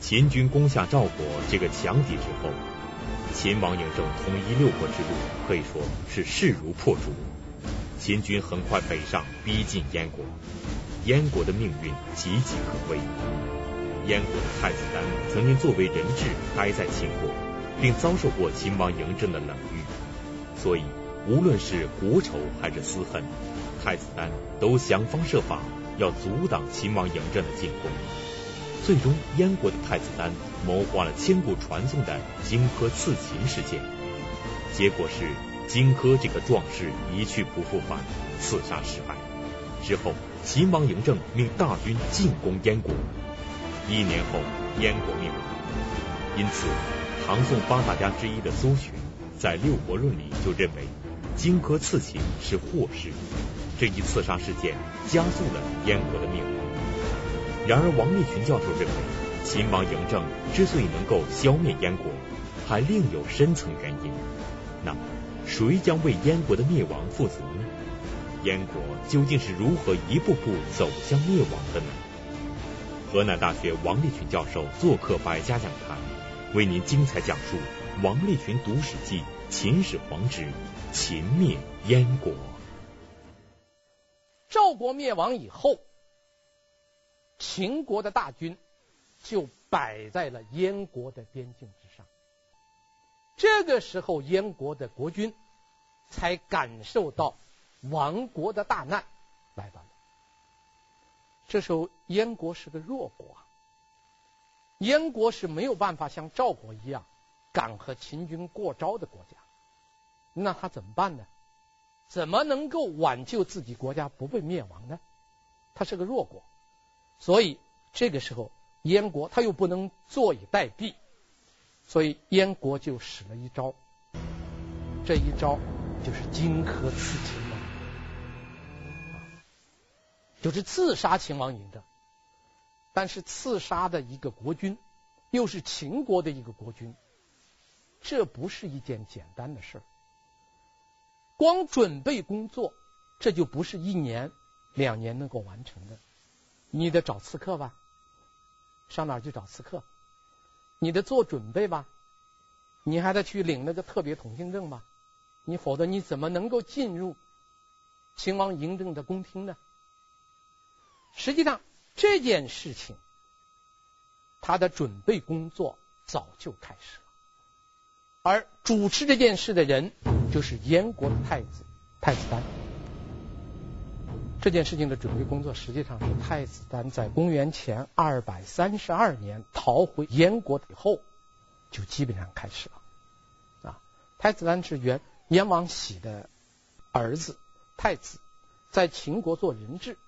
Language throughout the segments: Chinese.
秦军攻下赵国这个强敌之后，秦王嬴政统一六国之路可以说是势如破竹。秦军很快北上，逼近燕国。燕国的命运岌岌可危。燕国的太子丹曾经作为人质待在秦国，并遭受过秦王嬴政的冷遇，所以无论是国仇还是私恨，太子丹都想方设法要阻挡秦王嬴政的进攻。最终，燕国的太子丹谋划了千古传颂的荆轲刺秦事件，结果是荆轲这个壮士一去不复返，刺杀失败。之后，秦王嬴政命大军进攻燕国。一年后，燕国灭亡。因此，唐宋八大家之一的苏洵在《六国论》里就认为，荆轲刺秦是祸事，这一刺杀事件加速了燕国的灭亡。然而，王立群教授认为，秦王嬴政之所以能够消灭燕国，还另有深层原因。那么，谁将为燕国的灭亡负责呢？燕国究竟是如何一步步走向灭亡的呢？河南大学王立群教授做客百家讲坛，为您精彩讲述王立群读史记秦始皇之秦灭燕国。赵国灭亡以后。秦国的大军就摆在了燕国的边境之上，这个时候燕国的国君才感受到亡国的大难来到了。这时候燕国是个弱国，燕国是没有办法像赵国一样敢和秦军过招的国家，那他怎么办呢？怎么能够挽救自己国家不被灭亡呢？他是个弱国。所以这个时候，燕国他又不能坐以待毙，所以燕国就使了一招，这一招就是荆轲刺秦王，就是刺杀秦王嬴政。但是刺杀的一个国君，又是秦国的一个国君，这不是一件简单的事儿。光准备工作，这就不是一年两年能够完成的。你得找刺客吧，上哪儿去找刺客？你得做准备吧，你还得去领那个特别通行证吧，你否则你怎么能够进入秦王嬴政的宫厅呢？实际上这件事情，他的准备工作早就开始了，而主持这件事的人就是燕国的太子太子丹。这件事情的准备工作，实际上是太子丹在公元前二百三十二年逃回燕国以后，就基本上开始了。啊，太子丹是元燕王喜的儿子，太子在秦国做人质。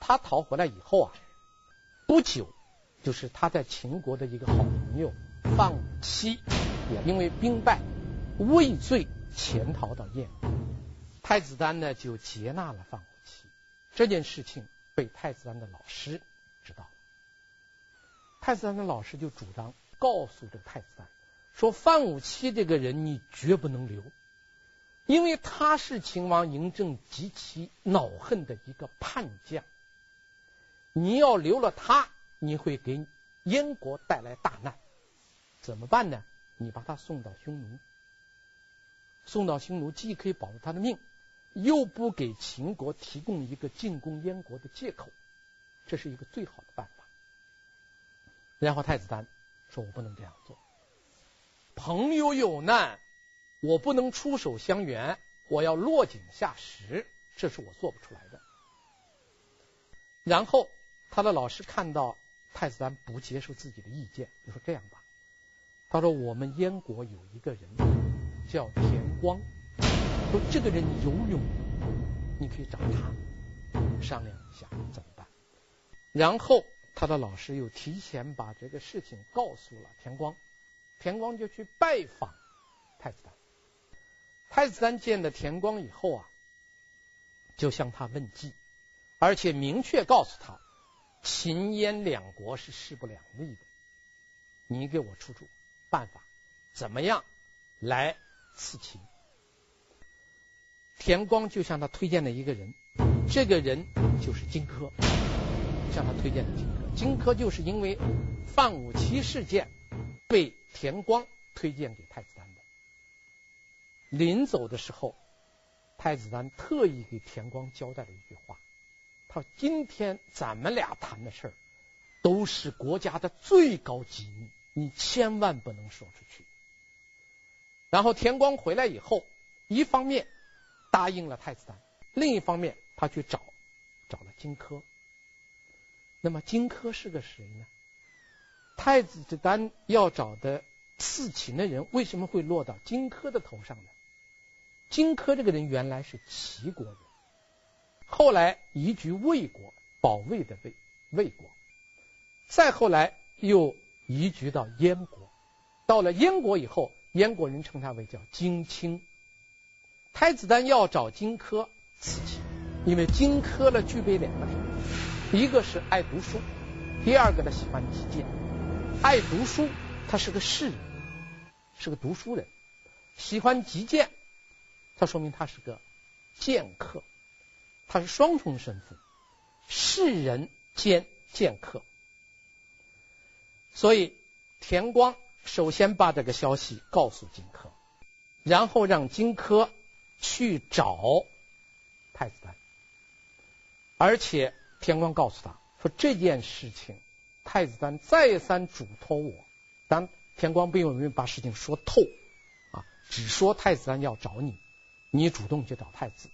他逃回来以后啊，不久就是他在秦国的一个好朋友范武妻，也因为兵败畏罪潜逃到燕国，太子丹呢就接纳了范。这件事情被太子丹的老师知道，太子丹的老师就主张告诉这个太子丹说：“范武妻这个人你绝不能留，因为他是秦王嬴政极其恼恨的一个叛将，你要留了他，你会给燕国带来大难。怎么办呢？你把他送到匈奴，送到匈奴既可以保住他的命。”又不给秦国提供一个进攻燕国的借口，这是一个最好的办法。然后太子丹说：“我不能这样做，朋友有难，我不能出手相援，我要落井下石，这是我做不出来的。”然后他的老师看到太子丹不接受自己的意见，就说：“这样吧，他说我们燕国有一个人叫田光。”说这个人有勇，你可以找他商量一下怎么办。然后他的老师又提前把这个事情告诉了田光，田光就去拜访太子丹。太子丹见了田光以后啊，就向他问计，而且明确告诉他，秦燕两国是势不两立的，你给我出出办法，怎么样来刺秦？田光就向他推荐了一个人，这个人就是荆轲，向他推荐的荆轲。荆轲就是因为范武七事件被田光推荐给太子丹的。临走的时候，太子丹特意给田光交代了一句话：“他说今天咱们俩谈的事儿都是国家的最高机密，你千万不能说出去。”然后田光回来以后，一方面答应了太子丹，另一方面他去找找了荆轲。那么荆轲是个谁呢？太子丹要找的刺秦的人，为什么会落到荆轲的头上呢？荆轲这个人原来是齐国人，后来移居魏国，保卫的魏魏国，再后来又移居到燕国。到了燕国以后，燕国人称他为叫荆卿。太子丹要找荆轲刺秦，因为荆轲呢具备两个条件，一个是爱读书，第二个呢喜欢击剑。爱读书，他是个士人，是个读书人；喜欢击剑。他说明他是个剑客，他是双重身份，士人兼剑客。所以田光首先把这个消息告诉荆轲，然后让荆轲去找太子丹，而且田光告诉他说，这件事情太子丹再三嘱托我，但田光并没有把事情说透啊，只说太子丹要找你。你主动去找太子，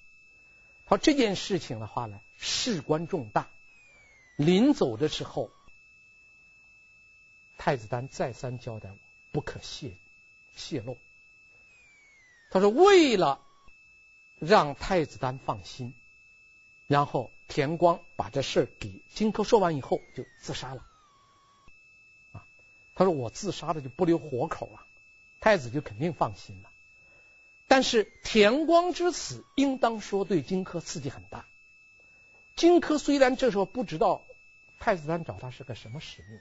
他说，这件事情的话呢，事关重大。临走的时候，太子丹再三交代我，不可泄泄露。他说，为了让太子丹放心，然后田光把这事给荆轲说完以后，就自杀了。啊，他说我自杀了就不留活口了，太子就肯定放心了。但是田光之死，应当说对荆轲刺激很大。荆轲虽然这时候不知道太子丹找他是个什么使命，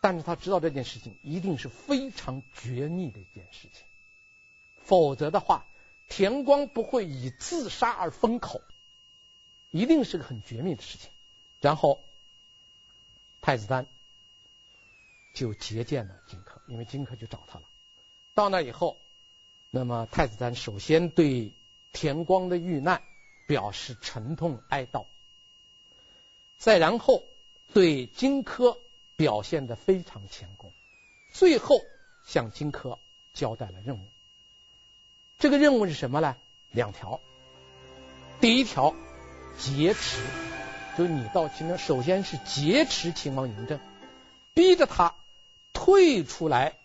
但是他知道这件事情一定是非常绝密的一件事情，否则的话，田光不会以自杀而封口，一定是个很绝密的事情。然后太子丹就接见了荆轲，因为荆轲就找他了。到那以后。那么太子丹首先对田光的遇难表示沉痛哀悼，再然后对荆轲表现得非常谦恭，最后向荆轲交代了任务。这个任务是什么呢？两条。第一条，劫持，就是你到秦朝，首先是劫持秦王嬴政，逼着他退出来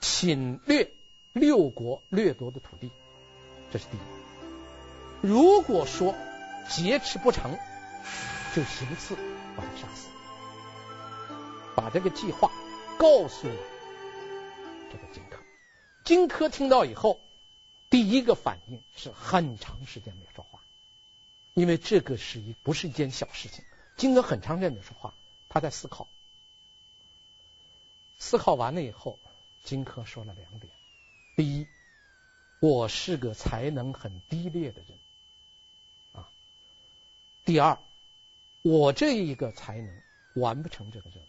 侵略。六国掠夺的土地，这是第一。如果说劫持不成，就行刺把他杀死。把这个计划告诉了这个荆轲。荆轲听到以后，第一个反应是很长时间没说话，因为这个是一不是一件小事情。荆轲很长时间没说话，他在思考。思考完了以后，荆轲说了两点。第一，我是个才能很低劣的人啊。第二，我这一个才能完不成这个任务。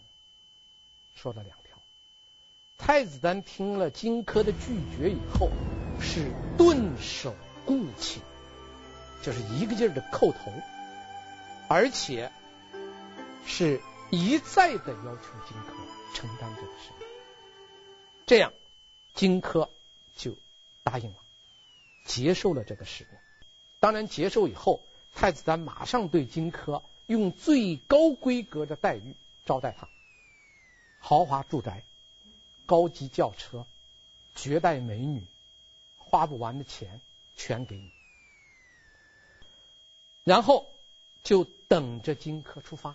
说了两条。太子丹听了荆轲的拒绝以后，是顿首顾顷，就是一个劲儿的叩头，而且是一再的要求荆轲承担这个事。这样，荆轲。就答应了，接受了这个使命。当然，接受以后，太子丹马上对荆轲用最高规格的待遇招待他，豪华住宅、高级轿车、绝代美女，花不完的钱全给你。然后就等着荆轲出发。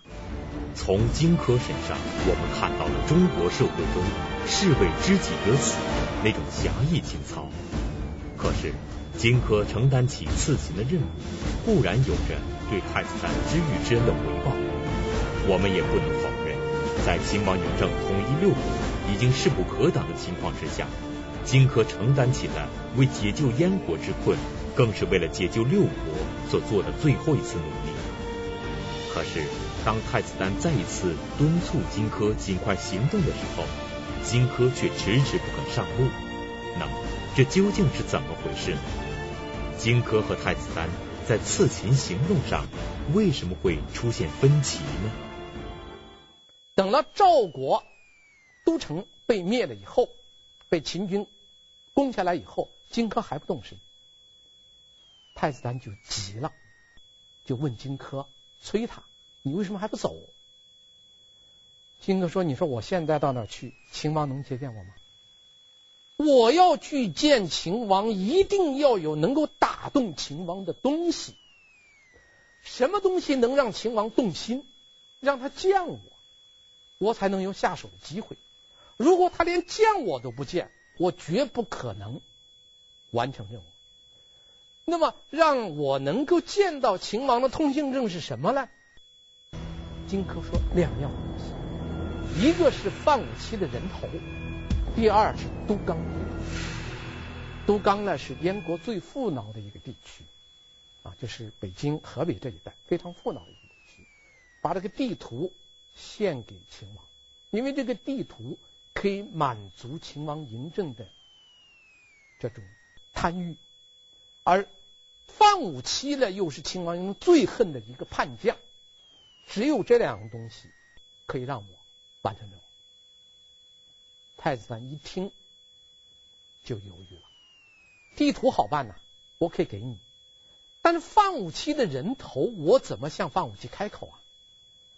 从荆轲身上，我们看到了中国社会中士为知己者死那种侠义情操。可是，荆轲承担起刺秦的任务，固然有着对太子丹知遇之恩的回报，我们也不能否认，在秦王嬴政统一六国已经势不可挡的情况之下，荆轲承担起的为解救燕国之困，更是为了解救六国所做的最后一次努力。可是。当太子丹再一次敦促荆轲尽快行动的时候，荆轲却迟迟不肯上路。那么，这究竟是怎么回事呢？荆轲和太子丹在刺秦行动上为什么会出现分歧呢？等了赵国都城被灭了以后，被秦军攻下来以后，荆轲还不动身，太子丹就急了，就问荆轲，催他。你为什么还不走？荆轲说：“你说我现在到哪去，秦王能接见我吗？我要去见秦王，一定要有能够打动秦王的东西。什么东西能让秦王动心，让他见我，我才能有下手的机会。如果他连见我都不见，我绝不可能完成任务。那么，让我能够见到秦王的通行证是什么呢？”荆轲说：“两样东西，一个是范武期的人头，第二是都纲。都纲呢是燕国最富饶的一个地区，啊，就是北京、河北这一带非常富饶的一个地区。把这个地图献给秦王，因为这个地图可以满足秦王嬴政的这种贪欲，而范武期呢又是秦王嬴政最恨的一个叛将。”只有这两样东西可以让我完成任务。太子丹一听就犹豫了。地图好办呐，我可以给你，但是范武期的人头，我怎么向范武期开口啊？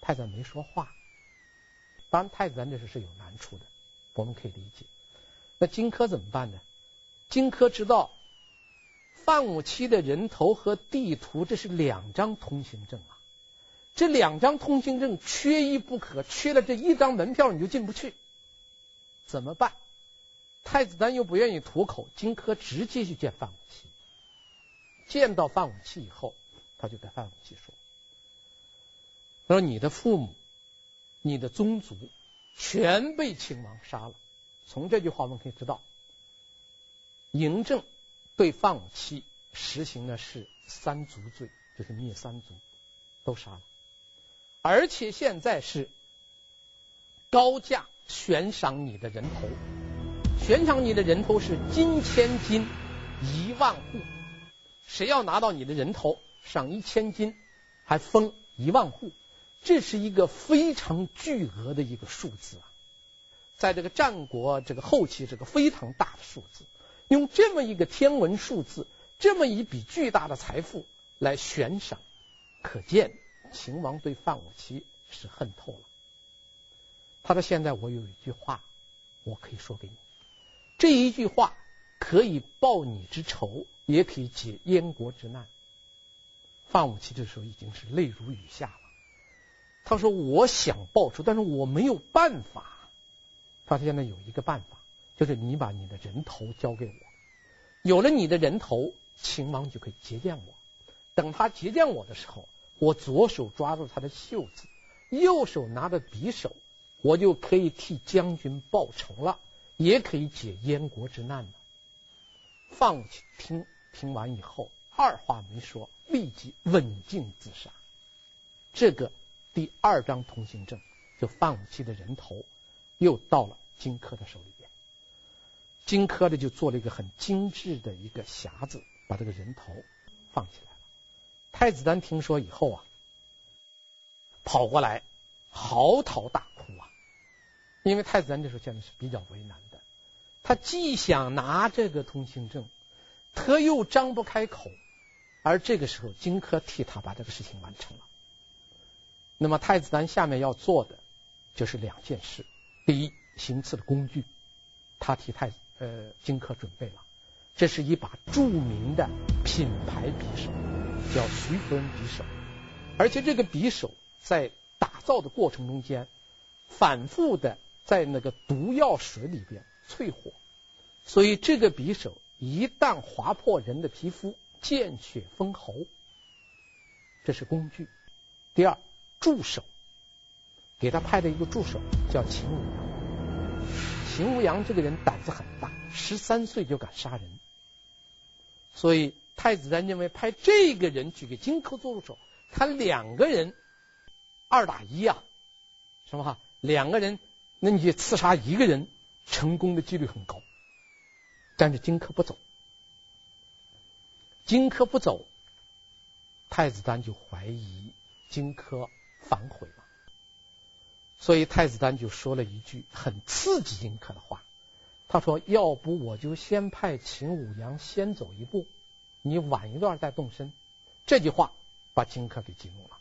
太子丹没说话。当然，太子丹这是是有难处的，我们可以理解。那荆轲怎么办呢？荆轲知道范武期的人头和地图，这是两张通行证啊。这两张通行证缺一不可，缺了这一张门票你就进不去，怎么办？太子丹又不愿意吐口，荆轲直接去见范武期。见到范武期以后，他就对范武期说：“他说你的父母、你的宗族全被秦王杀了。”从这句话我们可以知道，嬴政对范武期实行的是三族罪，就是灭三族，都杀了。而且现在是高价悬赏你的人头，悬赏你的人头是金千金一万户，谁要拿到你的人头，赏一千金，还封一万户，这是一个非常巨额的一个数字啊！在这个战国这个后期，这个非常大的数字，用这么一个天文数字，这么一笔巨大的财富来悬赏，可见。秦王对范武期是恨透了。他说：“现在我有一句话，我可以说给你。这一句话可以报你之仇，也可以解燕国之难。”范武期这时候已经是泪如雨下了。他说：“我想报仇，但是我没有办法。”他：“现在有一个办法，就是你把你的人头交给我。有了你的人头，秦王就可以接见我。等他接见我的时候。”我左手抓住他的袖子，右手拿着匕首，我就可以替将军报仇了，也可以解燕国之难了。范武期听听完以后，二话没说，立即刎颈自杀。这个第二张通行证，就范武期的人头，又到了荆轲的手里边。荆轲呢，就做了一个很精致的一个匣子，把这个人头放起来了。太子丹听说以后啊，跑过来嚎啕大哭啊！因为太子丹这时候现在是比较为难的，他既想拿这个通行证，他又张不开口，而这个时候荆轲替他把这个事情完成了。那么太子丹下面要做的就是两件事：第一，行刺的工具，他替太呃荆轲准备了，这是一把著名的品牌匕首。叫徐夫人匕首，而且这个匕首在打造的过程中间，反复的在那个毒药水里边淬火，所以这个匕首一旦划破人的皮肤，见血封喉，这是工具。第二，助手，给他派的一个助手叫秦舞阳。秦舞阳这个人胆子很大，十三岁就敢杀人，所以。太子丹认为派这个人去给荆轲做助手，他两个人二打一呀，是吧？两个人，那你刺杀一个人，成功的几率很高。但是荆轲不走，荆轲不走，太子丹就怀疑荆轲反悔了，所以太子丹就说了一句很刺激荆轲的话，他说：“要不我就先派秦舞阳先走一步，你晚一段再动身。”这句话把荆轲给激怒了。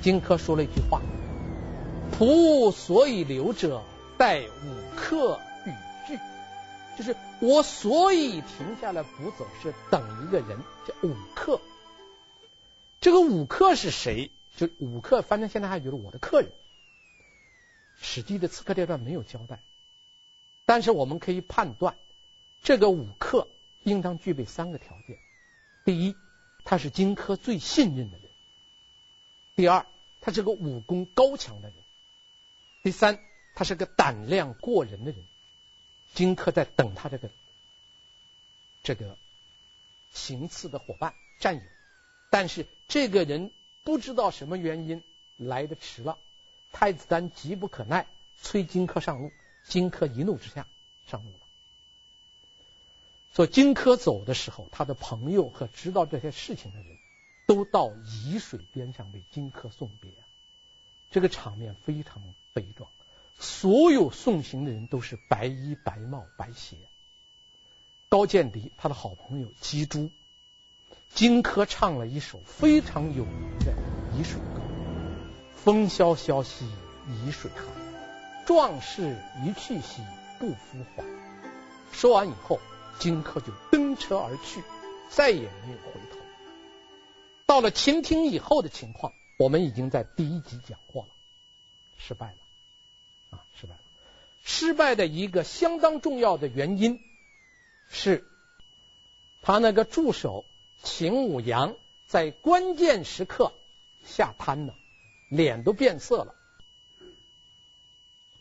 荆轲说了一句话：“仆所以留者，待五客与俱。”就是我所以停下来不走，是等一个人叫五客。这个五客是谁？就武克，反正现在还觉得我的客人。《史记》的《刺客列传》没有交代，但是我们可以判断，这个武克应当具备三个条件：第一，他是荆轲最信任的人；第二，他是个武功高强的人；第三，他是个胆量过人的人。荆轲在等他这个这个行刺的伙伴战友，但是这个人不知道什么原因来得迟了。太子丹急不可耐，催荆轲上路。荆轲一怒之下上路了。说荆轲走的时候，他的朋友和知道这些事情的人都到沂水边上为荆轲送别，这个场面非常悲壮。所有送行的人都是白衣白帽白鞋。高渐离他的好朋友姬珠，荆轲唱了一首非常有名的《沂水歌》：“风萧萧兮易水寒，壮士一去兮不复还。”说完以后，荆轲就登车而去，再也没有回头。到了秦庭以后的情况，我们已经在第一集讲过了，失败了。啊，失败了。失败的一个相当重要的原因是，他那个助手秦舞阳在关键时刻吓瘫了，脸都变色了。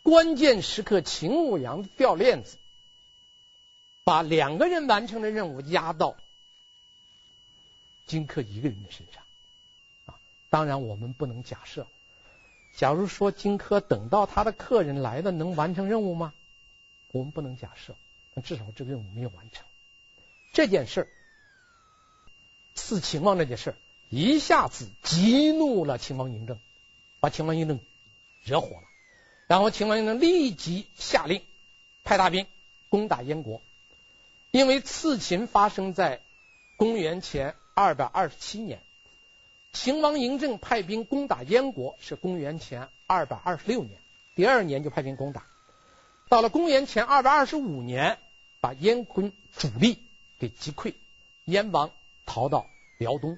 关键时刻，秦舞阳掉链子，把两个人完成的任务压到荆轲一个人的身上。啊，当然我们不能假设。假如说荆轲等到他的客人来了，能完成任务吗？我们不能假设，但至少这个任务没有完成。这件事儿，刺秦王这件事，一下子激怒了秦王嬴政，把秦王嬴政惹火了。然后秦王嬴政立即下令派大兵攻打燕国，因为刺秦发生在公元前二百二十七年。秦王嬴政派兵攻打燕国是公元前二百二十六年，第二年就派兵攻打，到了公元前二百二十五年，把燕军主力给击溃，燕王逃到辽东。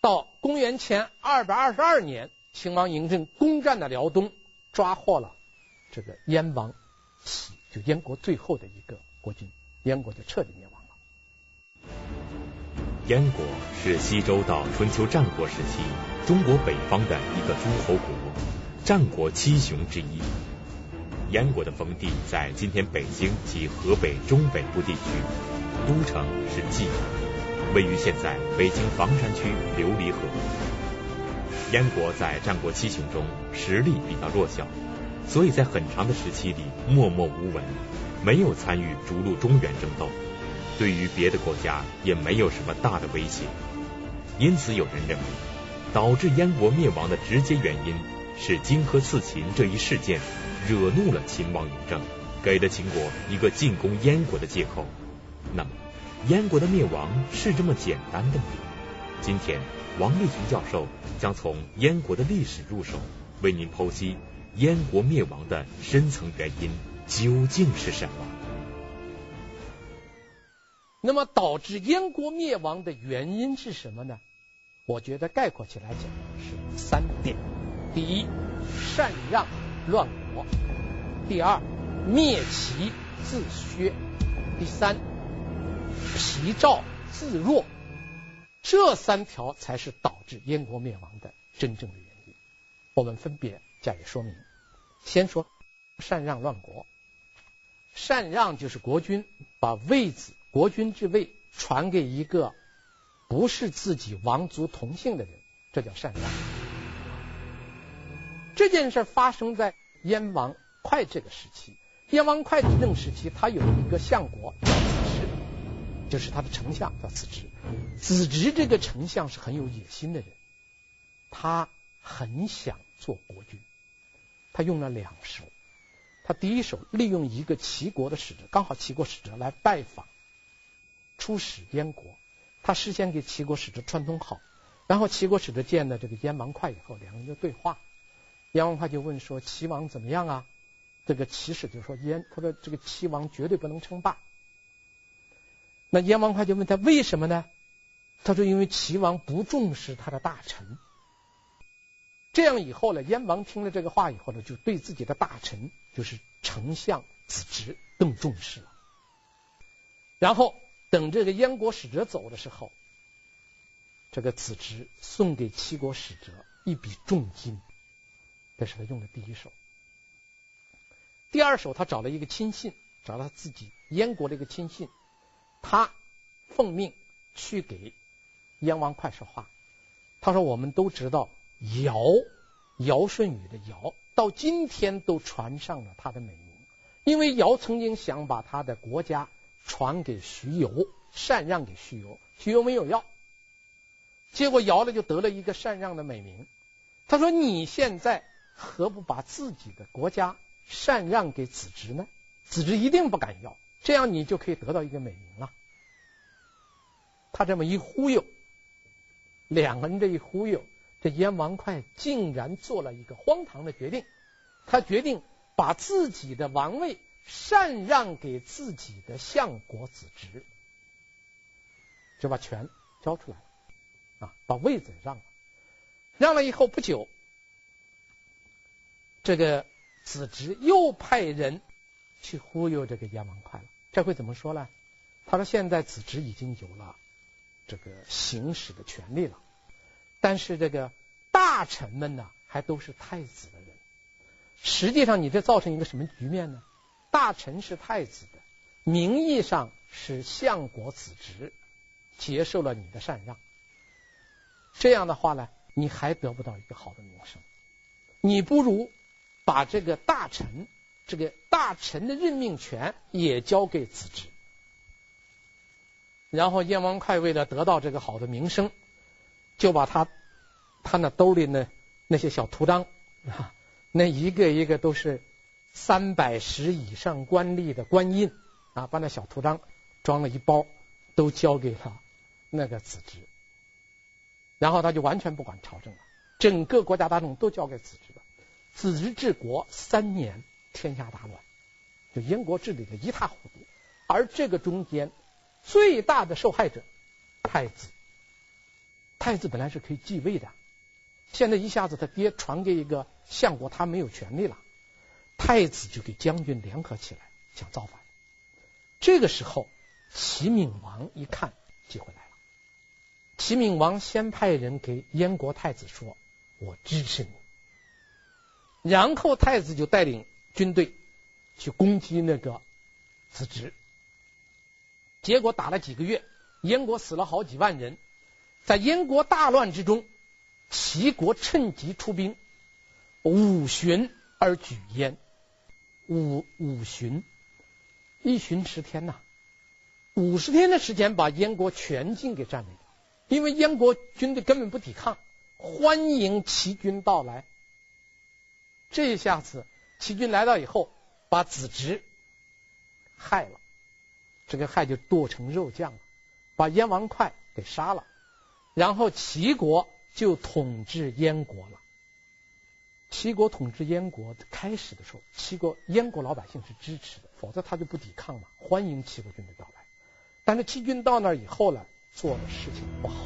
到公元前二百二十二年，秦王嬴政攻占了辽东，抓获了这个燕王喜，就燕国最后的一个国君，燕国就彻底灭亡了。燕国是西周到春秋战国时期中国北方的一个诸侯国，战国七雄之一。燕国的封地在今天北京及河北中北部地区，都城是蓟，位于现在北京房山区琉璃河。燕国在战国七雄中实力比较弱小，所以在很长的时期里默默无闻，没有参与逐鹿中原争斗。对于别的国家也没有什么大的威胁，因此有人认为，导致燕国灭亡的直接原因是荆轲刺秦这一事件惹怒了秦王嬴政，给了秦国一个进攻燕国的借口。那么，燕国的灭亡是这么简单的吗？今天，王立群教授将从燕国的历史入手，为您剖析燕国灭亡的深层原因究竟是什么。那么导致燕国灭亡的原因是什么呢？我觉得概括起来讲是三点：第一，禅让乱国；第二，灭齐自削；第三，皮赵自弱。这三条才是导致燕国灭亡的真正的原因。我们分别加以说明。先说禅让乱国，禅让就是国君把位子。国君之位传给一个不是自己王族同姓的人，这叫禅让。这件事发生在燕王哙这个时期。燕王哙执政时期，他有一个相国，就是他的丞相叫子直。子直这个丞相是很有野心的人，他很想做国君。他用了两手，他第一手利用一个齐国的使者，刚好齐国使者来拜访，出使燕国。他事先给齐国使者串通好，然后齐国使者见了这个燕王哙以后，两个人就对话。燕王哙就问说：“齐王怎么样啊？”这个齐使就说：“燕，他说这个齐王绝对不能称霸。”那燕王哙就问他为什么呢？他说：“因为齐王不重视他的大臣。”这样以后呢，燕王听了这个话以后呢，就对自己的大臣，就是丞相子侄更重视了。然后等这个燕国使者走的时候，这个子侄送给齐国使者一笔重金，这是他用的第一手。第二手，他找了一个亲信，找了他自己燕国的一个亲信，他奉命去给燕王哙说话。他说：“我们都知道。”尧，尧舜禹的尧，到今天都传上了他的美名。因为尧曾经想把他的国家传给徐攸，禅让给徐攸，徐攸没有要，结果尧呢就得了一个禅让的美名。他说：“你现在何不把自己的国家禅让给子侄呢？子侄一定不敢要，这样你就可以得到一个美名了。”他这么一忽悠，两个人这一忽悠。这燕王哙竟然做了一个荒唐的决定，他决定把自己的王位禅让给自己的相国子侄，就把权交出来了啊，把位子让了。让了以后不久，这个子侄又派人去忽悠这个燕王哙了。这会怎么说呢？他说：“现在子侄已经有了这个行使的权利了。”但是这个大臣们呢，还都是太子的人。实际上，你这造成一个什么局面呢？大臣是太子的，名义上是相国子侄接受了你的禅让。这样的话呢，你还得不到一个好的名声。你不如把这个大臣，这个大臣的任命权也交给子侄。然后燕王哙为了得到这个好的名声。就把他他那兜里呢那些小图章啊，那一个一个都是三百石以上官吏的官印啊，把那小图章装了一包，都交给了那个子侄，然后他就完全不管朝政了，整个国家大政都交给子侄了。子侄治国三年，天下大乱，就燕国治理的一塌糊涂，而这个中间最大的受害者太子。太子本来是可以继位的，现在一下子他爹传给一个相国，他没有权利了。太子就给将军联合起来想造反。这个时候，齐闵王一看机会来了，齐闵王先派人给燕国太子说：“我支持你。”然后太子就带领军队去攻击那个子侄，结果打了几个月，燕国死了好几万人。在燕国大乱之中，齐国趁机出兵，五旬而举燕。五五旬，一旬十天呐，五十天的时间把燕国全境给占领。因为燕国军队根本不抵抗，欢迎齐军到来。这一下子，齐军来到以后，把子直害了，这个害就剁成肉酱了，把燕王哙给杀了。然后齐国就统治燕国了。齐国统治燕国开始的时候，齐国燕国老百姓是支持的，否则他就不抵抗嘛，欢迎齐国军队到来。但是齐军到那以后呢，做的事情不好。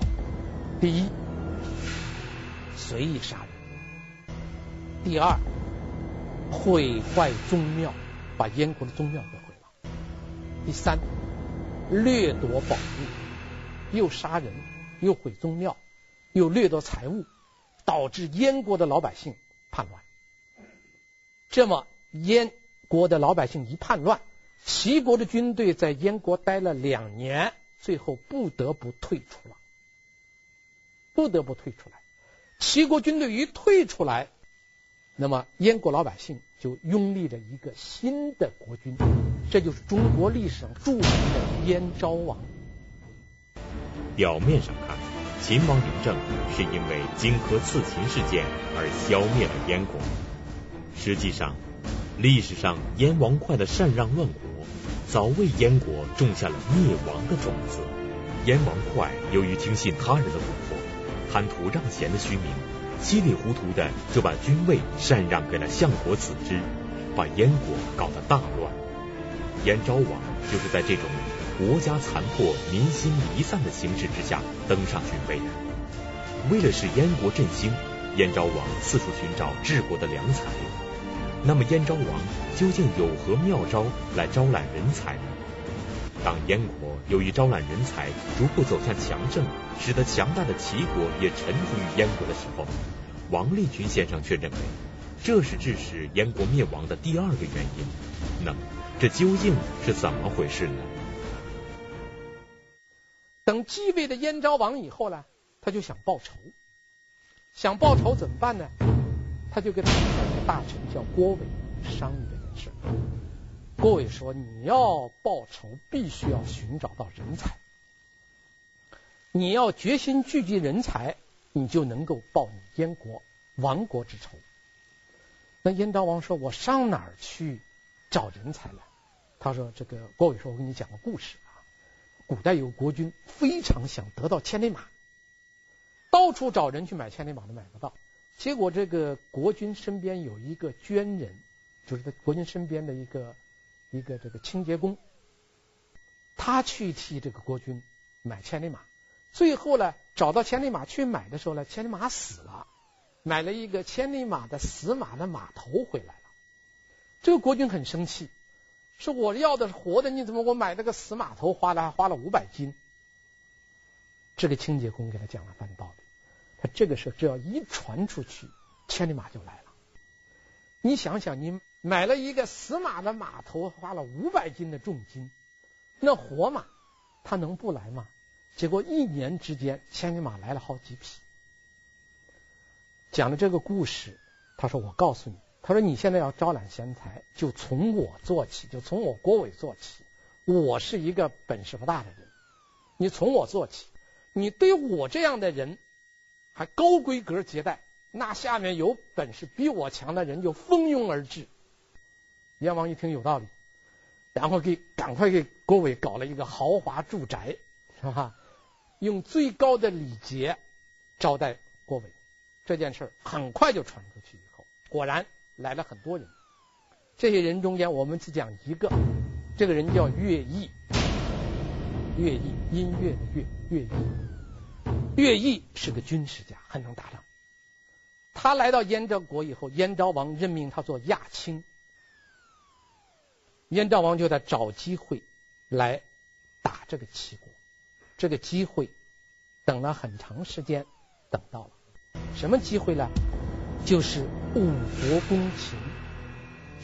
第一，随意杀人；第二，毁坏宗庙，把燕国的宗庙给毁了；第三，掠夺宝物，又杀人。又毁宗庙，又掠夺财物，导致燕国的老百姓叛乱。这么，燕国的老百姓一叛乱，齐国的军队在燕国待了两年，最后不得不退出了。不得不退出来。齐国军队一退出来，那么燕国老百姓就拥立了一个新的国君，这就是中国历史上著名的燕昭王。表面上看，秦王嬴政是因为荆轲刺秦事件而消灭了燕国，实际上，历史上燕王哙的禅让乱国，早为燕国种下了灭亡的种子。燕王哙由于听信他人的蛊惑，贪图让贤的虚名，稀里糊涂的就把君位禅让给了相国子之，把燕国搞得大乱。燕昭王就是在这种国家残破、民心离散的形势之下登上君位的。为了使燕国振兴，燕昭王四处寻找治国的良才。那么燕昭王究竟有何妙招来招揽人才呢？当燕国由于招揽人才逐步走向强盛，使得强大的齐国也臣服于燕国的时候，王立群先生却认为这是致使燕国灭亡的第二个原因。那么这究竟是怎么回事呢？等继位的燕昭王以后呢，他就想报仇，想报仇怎么办呢？他就跟他大臣叫郭伟商议这件事。郭伟说：“你要报仇，必须要寻找到人才。你要决心聚集人才，你就能够报你燕国亡国之仇。”那燕昭王说：“我上哪儿去找人才来？”他说：“这个郭伟说，我给你讲个故事啊。古代有国君非常想得到千里马，到处找人去买千里马都买不到。”结果，这个国君身边有一个捐人，就是在国君身边的一个一个这个清洁工，他去替这个国君买千里马。最后呢，找到千里马去买的时候呢，千里马死了，买了一个千里马的死马的马头回来了。这个国君很生气，说我要的是活的，你怎么我买那个死马头，花了还花了五百金？这个清洁工给他讲了半道理。他这个事只要一传出去，千里马就来了。你想想，你买了一个死马的马头，花了五百斤的重金，那活马他能不来吗？结果一年之间，千里马来了好几匹。讲了这个故事，他说：“我告诉你，他说你现在要招揽贤才，就从我做起，就从我郭伟做起。我是一个本事不大的人，你从我做起，你对我这样的人。”还高规格接待，那下面有本事比我强的人就蜂拥而至。燕王一听有道理，然后给赶快给郭伟搞了一个豪华住宅，是吧？用最高的礼节招待郭伟。这件事很快就传出去以后，果然来了很多人。这些人中间，我们只讲一个，这个人叫乐毅，乐毅，音乐的乐，乐毅。乐毅是个军事家，很能打仗。他来到燕赵国以后，燕昭王任命他做亚卿。燕昭王就在找机会来打这个齐国。这个机会等了很长时间，等到了。什么机会呢？就是五国攻秦。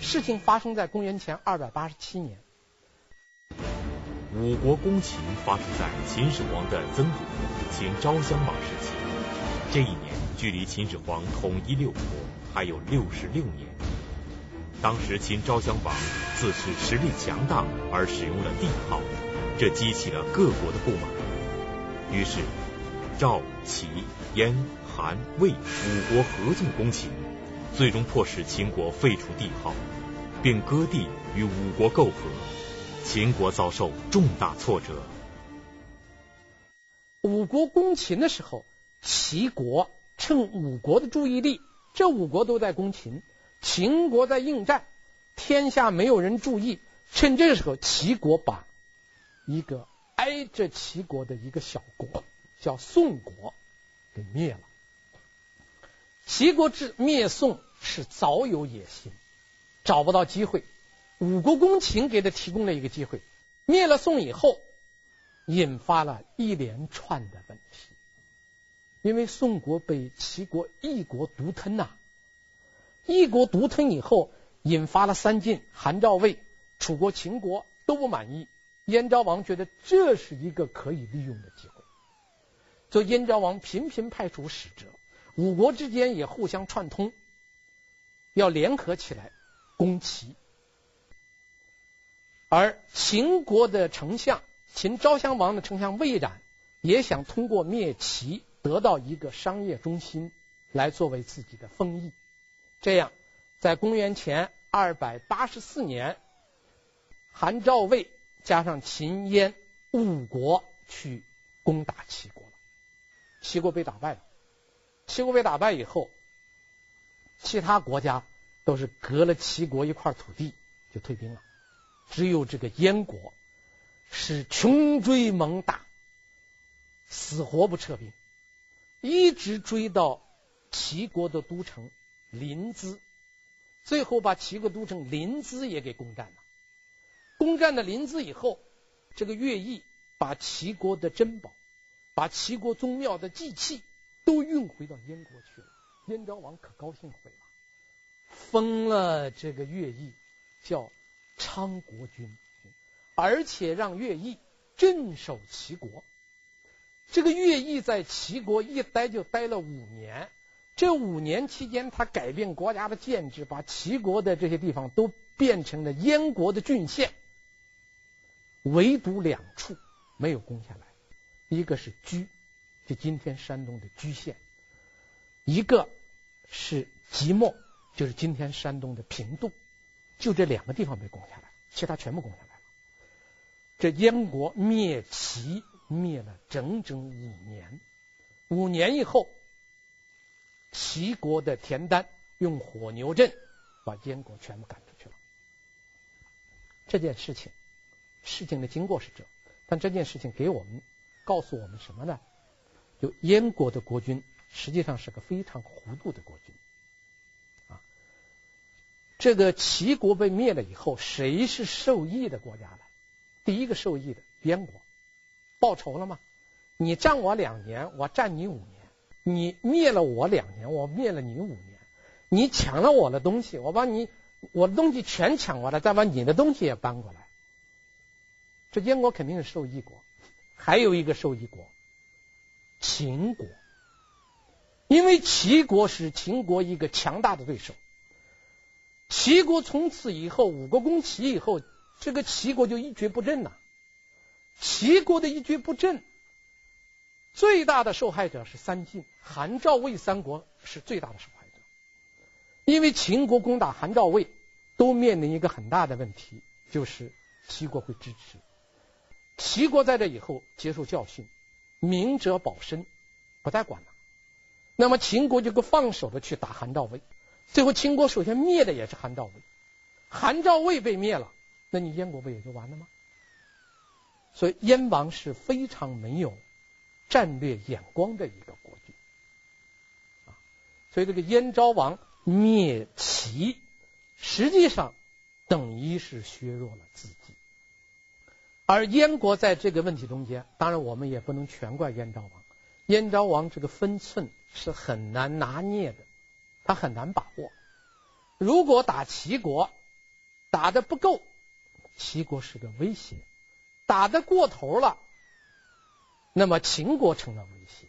事情发生在公元前二百八十七年。五国攻秦发生在秦始皇的曾祖父秦昭襄王时期。这一年距离秦始皇统一六国还有六十六年。当时秦昭襄王自恃实力强大而使用了帝号，这激起了各国的不满。于是赵、齐、燕、韩、魏五国合纵攻秦，最终迫使秦国废除帝号，并割地与五国媾和。秦国遭受重大挫折。五国攻秦的时候，齐国趁五国的注意力，这五国都在攻秦，秦国在应战，天下没有人注意。趁这个时候，齐国把一个挨着齐国的一个小国叫宋国给灭了。齐国之灭宋是早有野心，找不到机会。五国攻秦给他提供了一个机会，灭了宋以后，引发了一连串的问题。因为宋国被齐国一国独吞呐，一国独吞以后，引发了三晋、韩赵魏、楚国、秦国都不满意。燕昭王觉得这是一个可以利用的机会，所以燕昭王频频派出使者，五国之间也互相串通。要联合起来攻齐。而秦国的丞相，秦昭襄王的丞相魏冉，也想通过灭齐得到一个商业中心，来作为自己的封邑。这样，在公元前二百八十四年，韩赵魏加上秦燕五国去攻打齐国了，齐国被打败了。齐国被打败以后，其他国家都是割了齐国一块土地就退兵了。只有这个燕国是穷追猛打，死活不撤兵，一直追到齐国的都城临淄，最后把齐国都城临淄也给攻占了。攻占了临淄以后，这个乐毅把齐国的珍宝、把齐国宗庙的祭器都运回到燕国去了。燕昭王可高兴毁了，封了这个乐毅叫。昌国君，而且让乐毅镇守齐国。这个乐毅在齐国一待就待了五年。这五年期间，他改变国家的建制，把齐国的这些地方都变成了燕国的郡县，唯独两处没有攻下来，一个是居，就今天山东的居县；一个是即墨，就是今天山东的平度。就这两个地方没攻下来，其他全部攻下来了。这燕国灭齐灭了整整五年，五年以后，齐国的田单用火牛阵把燕国全部赶出去了。这件事情，事情的经过是这，但这件事情给我们告诉我们什么呢？就燕国的国君实际上是个非常糊涂的国君啊。这个齐国被灭了以后，谁是受益的国家呢？第一个受益的燕国，报仇了吗？你战我两年，我战你五年；你灭了我两年，我灭了你五年；你抢了我的东西，我把你我的东西全抢过来，再把你的东西也搬过来。这燕国肯定是受益国。还有一个受益国，秦国，因为齐国是秦国一个强大的对手。齐国从此以后，五国攻齐以后，这个齐国就一蹶不振呐。齐国的一蹶不振，最大的受害者是三晋，韩赵魏三国是最大的受害者。因为秦国攻打韩赵魏，都面临一个很大的问题，就是齐国会支持。齐国在这以后接受教训，明哲保身，不再管了。那么秦国就够放手的去打韩赵魏。最后，秦国首先灭的也是韩赵魏，韩赵魏被灭了，那你燕国不也就完了吗？所以燕王是非常没有战略眼光的一个国君啊。所以这个燕昭王灭齐，实际上等于是削弱了自己。而燕国在这个问题中间，当然我们也不能全怪燕昭王，燕昭王这个分寸是很难拿捏的。他很难把握。如果打齐国打的不够，齐国是个威胁；打的过头了，那么秦国成了威胁。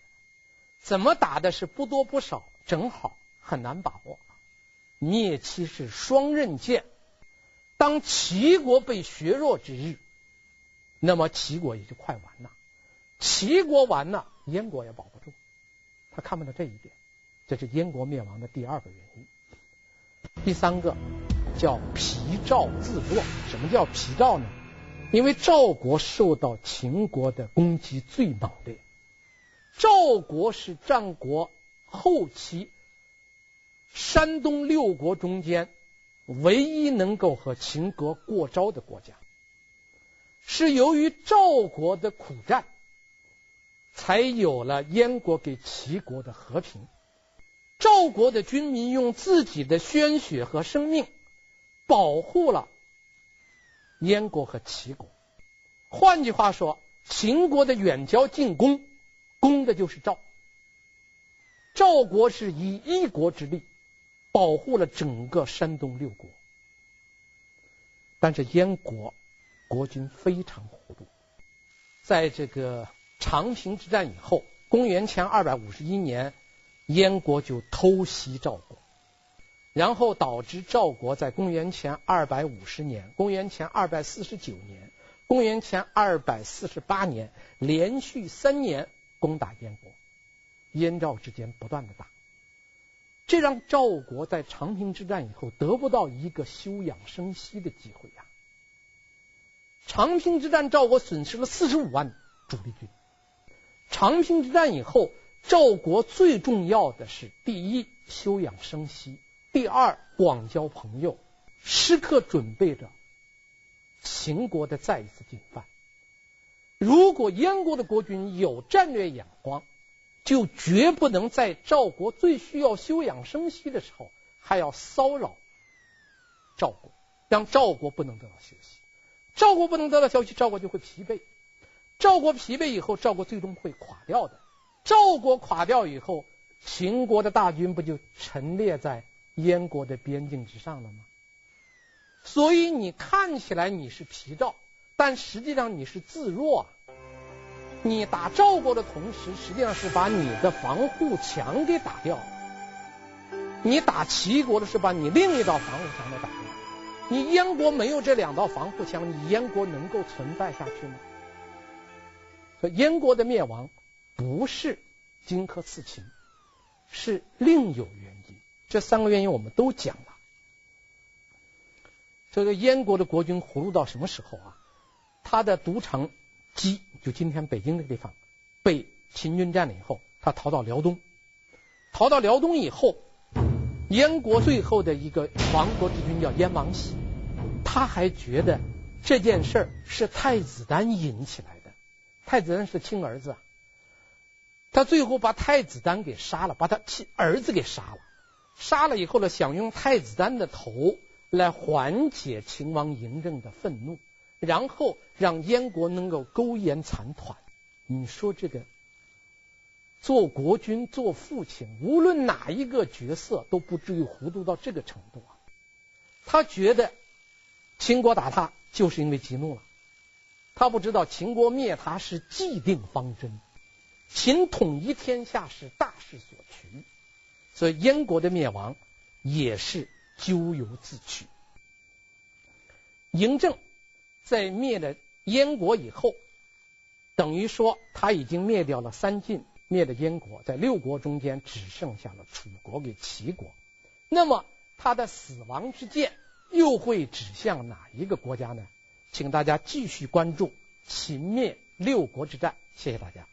怎么打的是不多不少，正好很难把握。灭齐是双刃剑，当齐国被削弱之日，那么齐国也就快完了。齐国完了，燕国也保不住。他看不到这一点。这是燕国灭亡的第二个原因。第三个叫皮赵自弱。什么叫皮赵呢？因为赵国受到秦国的攻击最猛烈。赵国是战国后期山东六国中间唯一能够和秦国过招的国家。是由于赵国的苦战，才有了燕国给齐国的和平。赵国的军民用自己的鲜血和生命保护了燕国和齐国。换句话说，秦国的远交近攻，攻的就是赵。赵国是以一国之力保护了整个山东六国。但是燕国国君非常糊涂，在这个长平之战以后，公元前二百五十一年。燕国就偷袭赵国，然后导致赵国在公元前二百五十年、公元前二百四十九年、公元前二百四十八年连续三年攻打燕国，燕赵之间不断的打，这让赵国在长平之战以后得不到一个休养生息的机会呀。长平之战，赵国损失了四十五万主力军。长平之战以后，赵国最重要的是第一，休养生息。第二，广交朋友，时刻准备着秦国的再一次进犯。如果燕国的国君有战略眼光，就绝不能在赵国最需要休养生息的时候，还要骚扰赵国，让赵国不能得到休息。赵国不能得到消息，赵国就会疲惫。赵国疲惫以后，赵国最终会垮掉的。赵国垮掉以后，秦国的大军不就陈列在燕国的边境之上了吗？所以你看起来你是疲赵，但实际上你是自弱啊。你打赵国的同时，实际上是把你的防护墙给打掉了。你打齐国的是把你另一道防护墙给打掉。你燕国没有这两道防护墙，你燕国能够存在下去吗？所以燕国的灭亡不是荆轲刺秦，是另有原因。这三个原因我们都讲了。这个燕国的国君活络到什么时候啊？他的都城箕，就今天北京这个地方，被秦军占领以后，他逃到辽东。逃到辽东以后，燕国最后的一个亡国之君叫燕王喜，他还觉得这件事儿是太子丹引起来的。太子丹是亲儿子，他最后把太子丹给杀了，把他亲儿子给杀了。杀了以后呢，想用太子丹的头来缓解秦王嬴政的愤怒，然后让燕国能够苟延残喘。你说这个做国君、做父亲，无论哪一个角色都不至于糊涂到这个程度啊！他觉得秦国打他就是因为激怒了，他不知道秦国灭他是既定方针，秦统一天下是大势所趋。所以燕国的灭亡也是咎由自取。嬴政在灭了燕国以后，等于说他已经灭掉了三晋，灭了燕国，在六国中间只剩下了楚国给齐国。那么他的死亡之剑又会指向哪一个国家呢？请大家继续关注秦灭六国之战。谢谢大家。